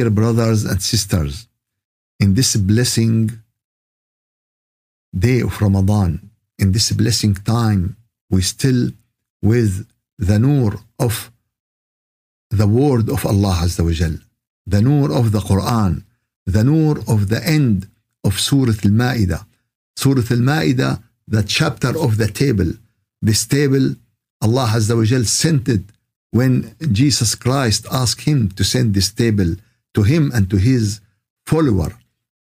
dear brothers and sisters, in this blessing day of Ramadan, in this blessing time, we still with the nur of the word of Allah Azza wa Jal, the nur of the Quran, the nur of the end of Surah Al-Ma'idah. Surah Al-Ma'idah, the chapter of the table. This table, Allah Azza wa Jal sent it when Jesus Christ asked him to send this table to him and to his follower.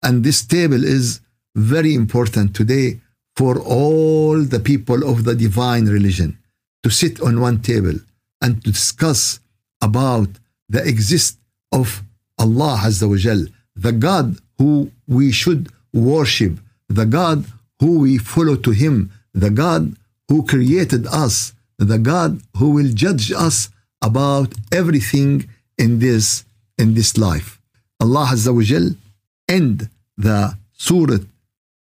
And this table is very important today for all the people of the divine religion to sit on one table and to discuss about the exist of Allah Azza wa Jal, the God who we should worship, the God who we follow to Him, the God who created us, the God who will judge us about everything in this in this life. Allah Azza wa Jal end the Surah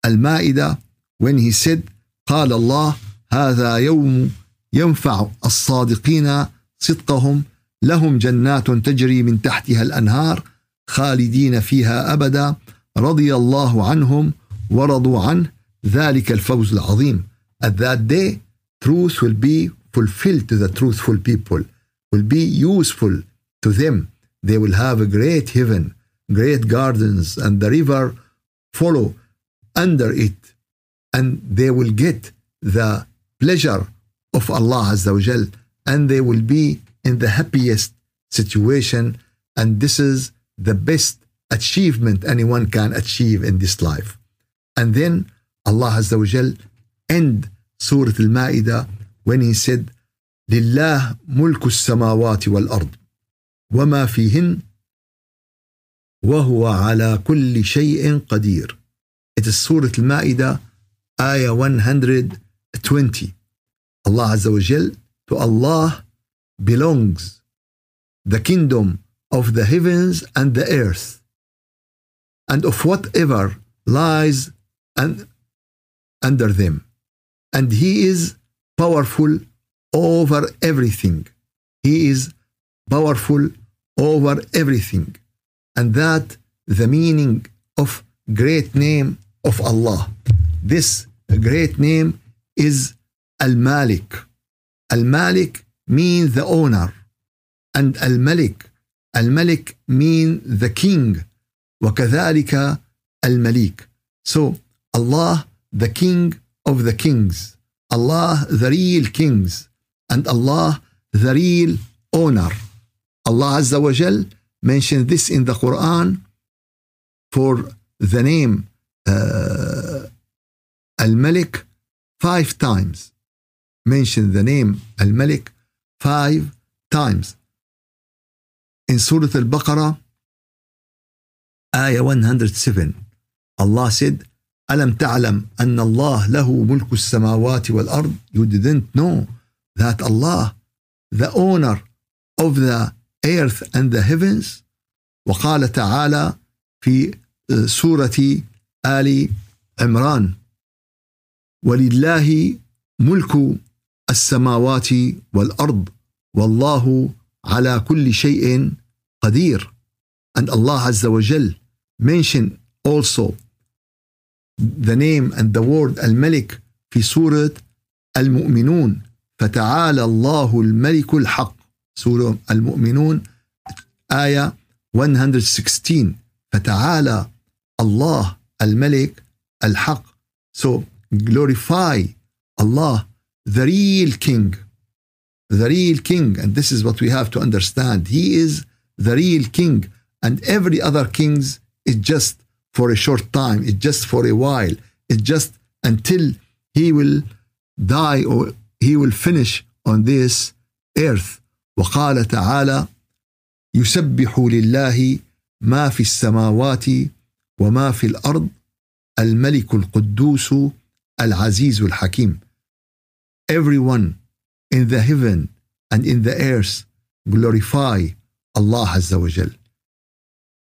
Al-Ma'idah when He said, قال الله هذا يوم ينفع الصادقين صدقهم لهم جنات تجري من تحتها الأنهار خالدين فيها أبدا رضي الله عنهم ورضوا عنه ذلك الفوز العظيم At that day, truth will be fulfilled to the truthful people, will be useful to them. They will have a great heaven, great gardens, and the river follow under it, and they will get the pleasure of Allah Azza wa Jal, and they will be in the happiest situation, and this is the best achievement anyone can achieve in this life. And then Allah Azza wa Jal end Surah Al-Ma'idah when he said, لله ملك السماوات والأرض وما فيهن وهو على كل شيء قدير. It is Surah Al-Ma'idah, Ayah 120. Allah Azza wa Jal, to Allah belongs the kingdom of the heavens and the earth, and of whatever lies and under them. And He is powerful over everything. He is powerful over everything. And that the meaning of great name of Allah. This great name is Al-Malik. Al-Malik means the owner. And Al-Malik, Al-Malik mean the king. وكذلك المليك. So Allah, the king of the kings. Allah, the real kings. And Allah, the real owner. Allah Azza wa Jal mentioned this in the Quran for the name uh, Al-Malik five times. Mention the name Al-Malik five times. In Surah Al-Baqarah, Ayah 107, Allah said, ألم تعلم أن الله له ملك السماوات والأرض You didn't know that Allah, the owner of the earth and the heavens, وقال تعالى في سورة آل عمران ولله ملك السماوات والأرض والله على كل شيء قدير. And Allah wa Jal mention also the name and the word Al-Malik في سورة المؤمنون. فتعالى الله الملك الحق. سورة المؤمنون آية 116 فتعالى Allah الملك الحق so glorify Allah the real king the real king and this is what we have to understand he is the real king and every other kings is just for a short time it's just for a while it's just until he will die or he will finish on this earth وقال تعالى يسبح لله ما في السماوات وما في الارض الملك القدوس العزيز الحكيم everyone in the heaven and in the earth glorify Allah Azza wa Jal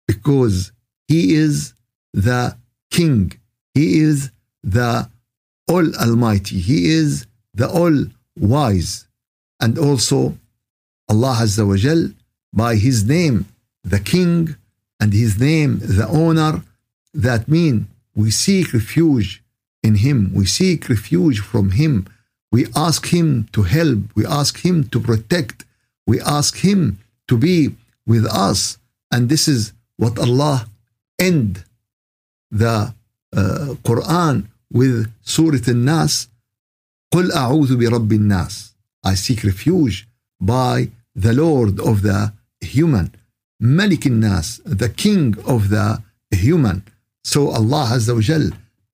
because he is the king he is the all almighty he is the all wise and also Allah Azza wa Jal by his name the king and his name the owner that mean we seek refuge in him we seek refuge from him we ask him to help we ask him to protect we ask him to be with us and this is what Allah end the uh, Quran with Surah An-Nas قل أعوذ برب الناس I seek refuge by the Lord of the human, Malik nas, the King of the human. So Allah Azza wa Jal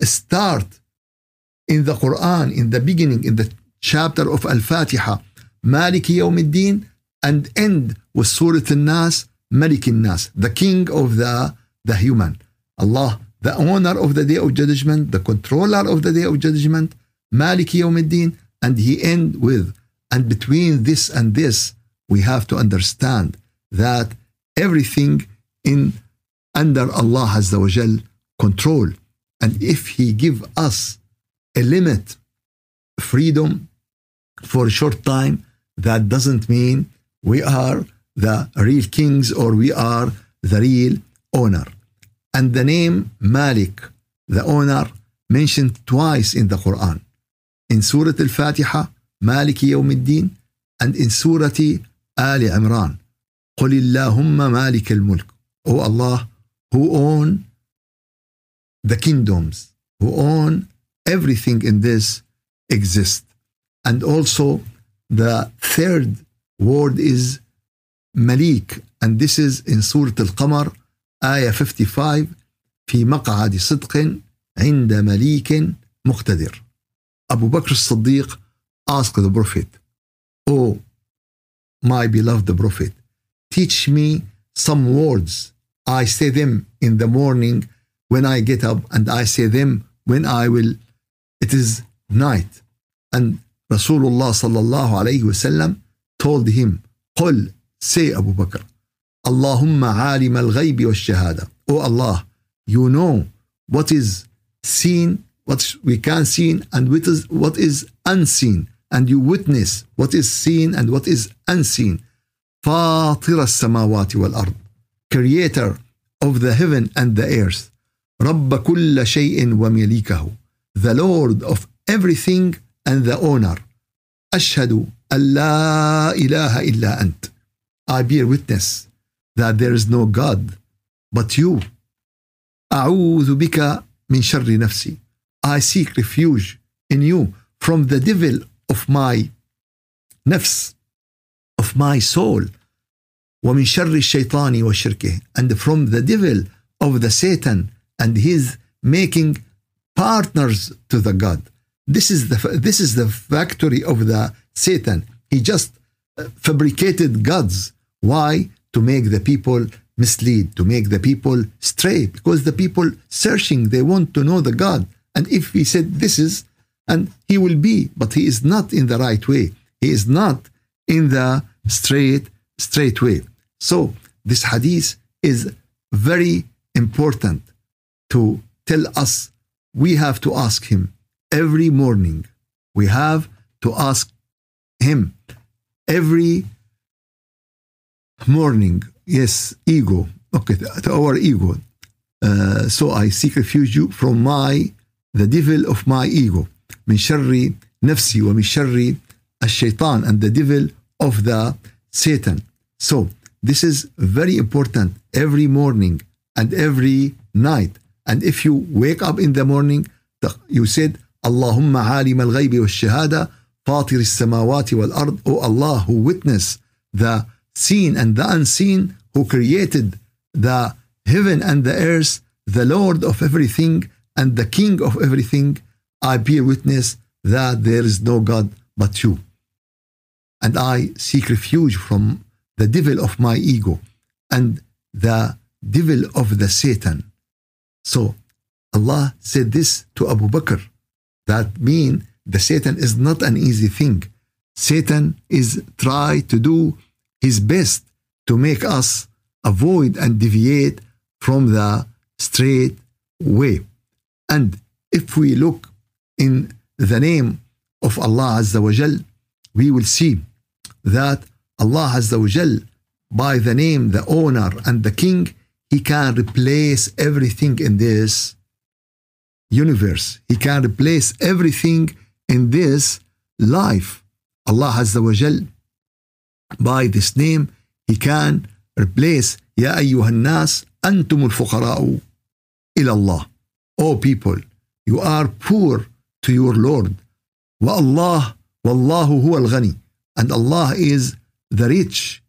start in the Quran, in the beginning, in the chapter of Al-Fatiha, Malik Din, and end with Surah Al-Nas, Malik nas, the King of the, the human. Allah, the owner of the Day of Judgment, the controller of the Day of Judgment, Malik Din, and he end with, and between this and this, we have to understand that everything in under Allah Azza wa wajal control. And if He give us a limit, freedom for a short time, that doesn't mean we are the real kings or we are the real owner. And the name Malik, the owner, mentioned twice in the Quran. In Surah Al-Fatiha, Maliki Yawmiddin, and in Surah آل عمران قل اللهم مالك الملك O Allah who own the kingdoms who own everything in this exist and also the third word is مليك and this is in Surah Al-Qamar آية 55 في مقعد صدق عند مليك مقتدر Abu Bakr as-Siddiq asked the Prophet, Oh, my beloved Prophet, teach me some words. I say them in the morning when I get up, and I say them when I will, it is night. And Rasulullah sallallahu alayhi wasallam told him, قل, say Abu Bakr, Allahumma alim al-ghaybi wa-shahada. Oh Allah, you know what is seen what we can see and what is, what is unseen and you witness what is seen and what is unseen فاطر السماوات والأرض creator of the heaven and the earth رب كل شيء ومليكه the Lord of everything and the owner أشهد أن لا إله إلا أنت I bear witness that there is no God but you أعوذ بك من شر نفسي I seek refuge in you from the devil of my nafs, of my soul. ومن شر الشيطان وشركه and from the devil of the Satan and his making partners to the God. This is the this is the factory of the Satan. He just uh, fabricated gods. Why? To make the people mislead, to make the people stray, because the people searching, they want to know the God. And if he said this is, and he will be, but he is not in the right way. He is not in the straight, straight way. So this hadith is very important to tell us we have to ask him every morning. We have to ask him every morning. Yes, ego. Okay, to our ego. Uh, so I seek refuge from my the devil of my ego من شر نفسي ومن شر الشيطان and the devil of the Satan so this is very important every morning and every night and if you wake up in the morning you said اللهم عالم الغيب والشهادة فاطر السماوات والأرض O Allah who witness the seen and the unseen who created the heaven and the earth the Lord of everything and the King of everything, I bear witness that there is no God but you. And I seek refuge from the devil of my ego and the devil of the Satan. So Allah said this to Abu Bakr. That mean the Satan is not an easy thing. Satan is try to do his best to make us avoid and deviate from the straight way. And if we look in the name of Allah Azza wa Jal, we will see that Allah Azza wa Jal, by the name, the owner and the king, He can replace everything in this universe. He can replace everything in this life. Allah Azza wa Jal, by this name, He can replace يا أيها الناس أنتم الفقراء إلى الله. O people, you are poor to your Lord. والله والله هو الغني. And Allah is the rich.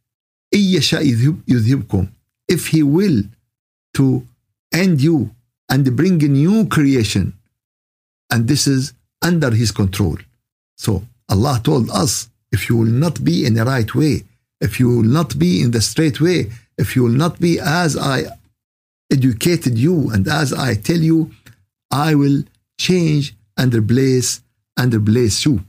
إن يشاء يذهبكم. If He will to end you and bring a new creation. And this is under His control. So Allah told us if you will not be in the right way, if you will not be in the straight way, if you will not be as I educated you and as I tell you, I will change and replace and replace you.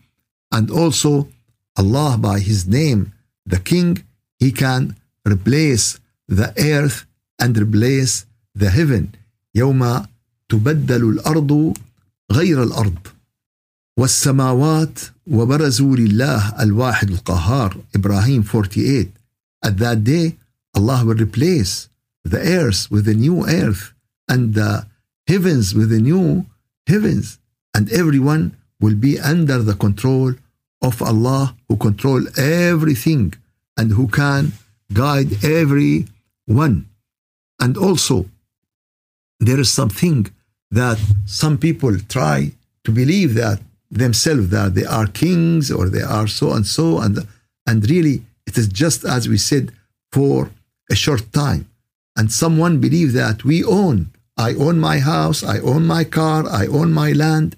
And also, Allah, by His name, the King, He can replace the earth and replace the heaven. يوم تبدل الأرض غير الأرض والسماوات وبرزوا لله الواحد القهار إبراهيم 48 At that day Allah will replace the earth with a new earth and the heavens with a new heavens and everyone will be under the control of Allah who control everything and who can guide everyone. And also there is something that some people try to believe that themselves that they are kings or they are so and so and and really it is just as we said for a short time. And someone believe that we own i own my house i own my car i own my land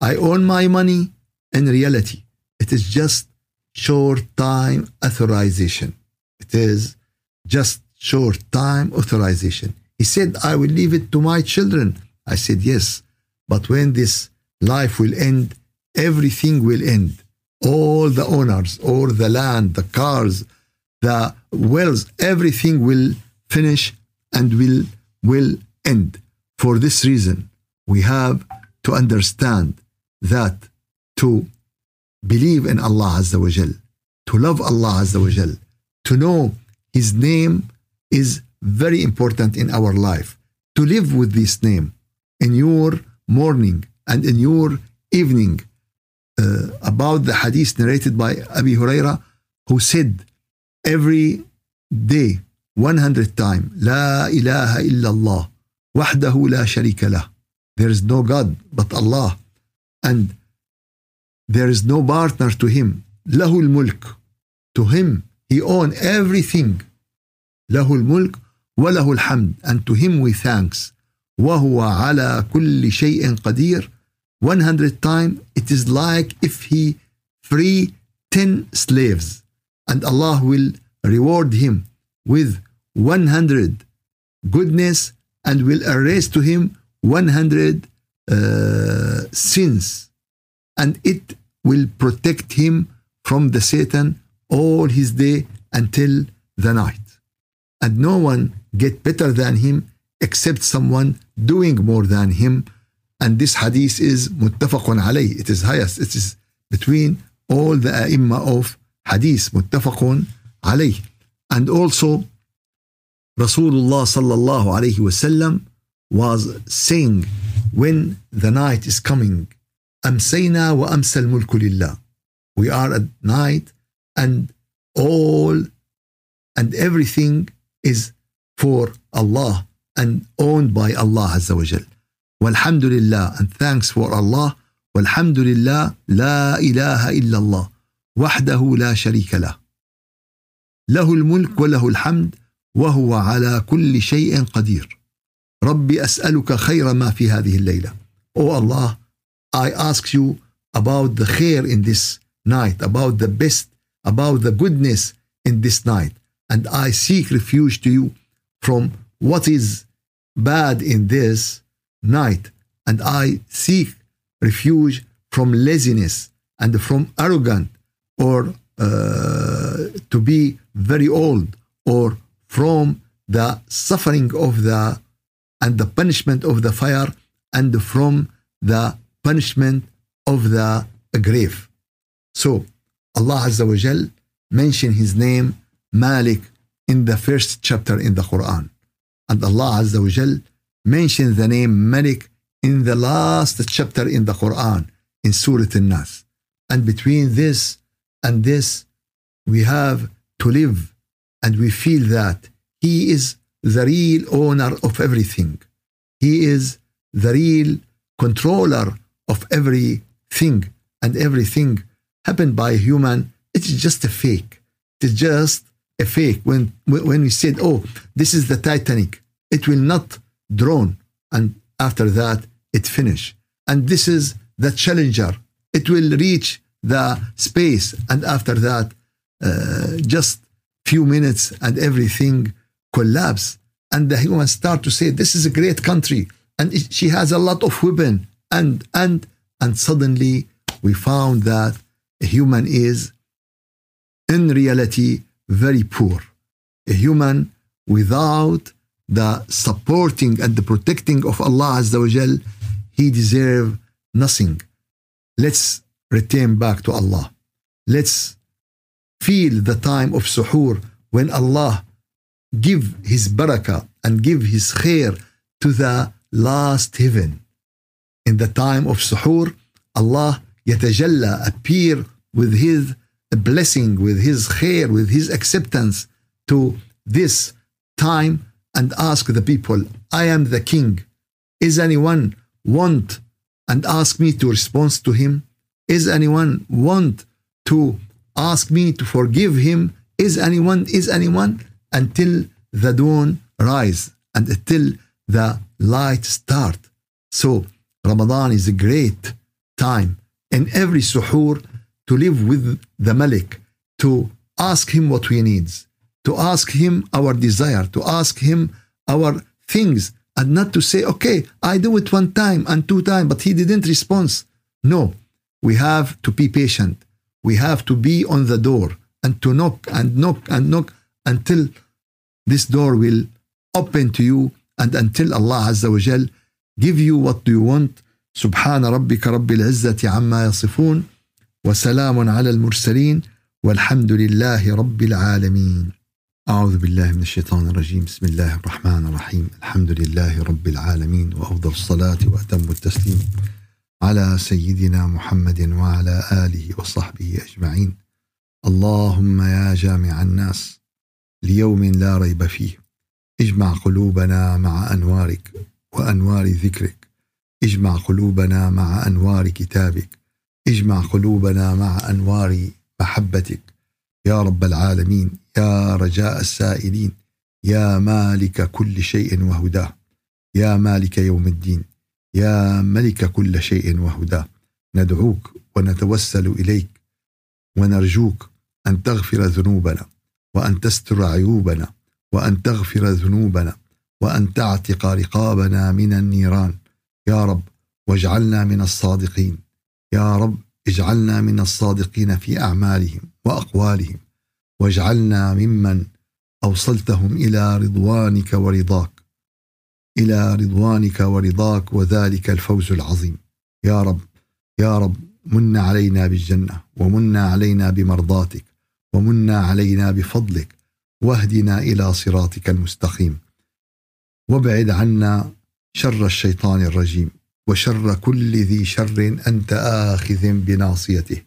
i own my money in reality it is just short time authorization it is just short time authorization he said i will leave it to my children i said yes but when this life will end everything will end. All the owners, all the land, the cars, the wells, everything will finish and will will end. For this reason, we have to understand that to believe in Allah Azza wa Jal, to love Allah Azza wa Jal, to know His name is very important in our life. To live with this name in your morning and in your evening uh, about the hadith narrated by Abi Huraira, who said every day 100 times, La ilaha illallah, wahdahu la sharika lah. There is no God but Allah, and there is no partner to Him. Lahul mulk. To Him, He own everything. Lahul mulk wa lahul hamd. And to Him we thanks. وهو على كل شيء قدير 100 times, it is like if he free 10 slaves and Allah will reward him with 100 goodness and will erase to him 100 uh, sins and it will protect him from the Satan all his day until the night. And no one get better than him except someone doing more than him and this hadith is muttafaqun alayh. It is highest. It is between all the ai of hadith. Muttafaqun alayh. And also, Rasulullah sallallahu alayhi wasallam was saying when the night is coming. Amsayna wa amsal mulku. We are at night and all and everything is for Allah and owned by Allah Alhamdulillah, and thanks for Allah. Alhamdulillah, la ilaha illallah. وحده لا شريك له له الملك وله الحمد وهو على كل شيء قدير ربي أسألك خير ما في هذه الليلة Oh Allah I ask you about the khair in this night about the best about the goodness in this night and I seek refuge to you from what is bad in this night, and I seek refuge from laziness and from arrogant or uh, to be very old or from the suffering of the and the punishment of the fire and from the punishment of the grave. So Allah Azza wa Jal mentioned his name Malik in the first chapter in the Quran. And Allah Azza wa Jal mentioned the name Malik in the last chapter in the Quran, in Surah An-Nas. And between this and this, we have to live and we feel that He is the real owner of everything. He is the real controller of everything and everything happened by human. It's just a fake. It's just a fake. When when we said, "Oh, this is the Titanic," it will not drown, and after that, it finish. And this is the Challenger. It will reach the space, and after that, uh, just few minutes, and everything collapse. And the humans start to say, "This is a great country." and she has a lot of women and and and suddenly we found that a human is in reality very poor a human without the supporting and the protecting of Allah Azza wa Jal, he deserve nothing let's return back to Allah let's feel the time of suhoor when Allah give his barakah and give his khair to the last heaven. In the time of suhoor, Allah yatajalla appear with His blessing, with His khair, with His acceptance to this time and ask the people, I am the king. Is anyone want and ask me to respond to him? Is anyone want to ask me to forgive him? Is anyone, is anyone? Until the dawn rise and until the light start. So Ramadan is a great time in every suhoor to live with the Malik, to ask him what we needs, to ask him our desire, to ask him our things, and not to say, okay, I do it one time and two times, but he didn't respond. No, we have to be patient. We have to be on the door and to knock and knock and knock until this door will open to you and until Allah Azza wa Jal give you what you want. سبحان ربك رب العزة عما يصفون وسلام على المرسلين والحمد لله رب العالمين أعوذ بالله من الشيطان الرجيم بسم الله الرحمن الرحيم الحمد لله رب العالمين وأفضل الصلاة وأتم التسليم على سيدنا محمد وعلى آله وصحبه أجمعين اللهم يا جامع الناس ليوم لا ريب فيه. اجمع قلوبنا مع أنوارك وأنوار ذكرك. اجمع قلوبنا مع أنوار كتابك. اجمع قلوبنا مع أنوار محبتك. يا رب العالمين يا رجاء السائلين يا مالك كل شيء وهداه. يا مالك يوم الدين يا ملك كل شيء وهداه. ندعوك ونتوسل إليك ونرجوك أن تغفر ذنوبنا. وأن تستر عيوبنا وأن تغفر ذنوبنا وأن تعتق رقابنا من النيران. يا رب واجعلنا من الصادقين. يا رب اجعلنا من الصادقين في أعمالهم وأقوالهم. واجعلنا ممن أوصلتهم إلى رضوانك ورضاك. إلى رضوانك ورضاك وذلك الفوز العظيم. يا رب يا رب من علينا بالجنة ومن علينا بمرضاتك. ومن علينا بفضلك واهدنا إلى صراطك المستقيم. وابعد عنا شر الشيطان الرجيم وشر كل ذي شر أنت آخذ بناصيته.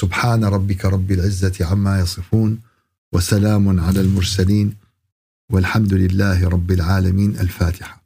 سبحان ربك رب العزة عما يصفون وسلام على المرسلين والحمد لله رب العالمين. الفاتحة.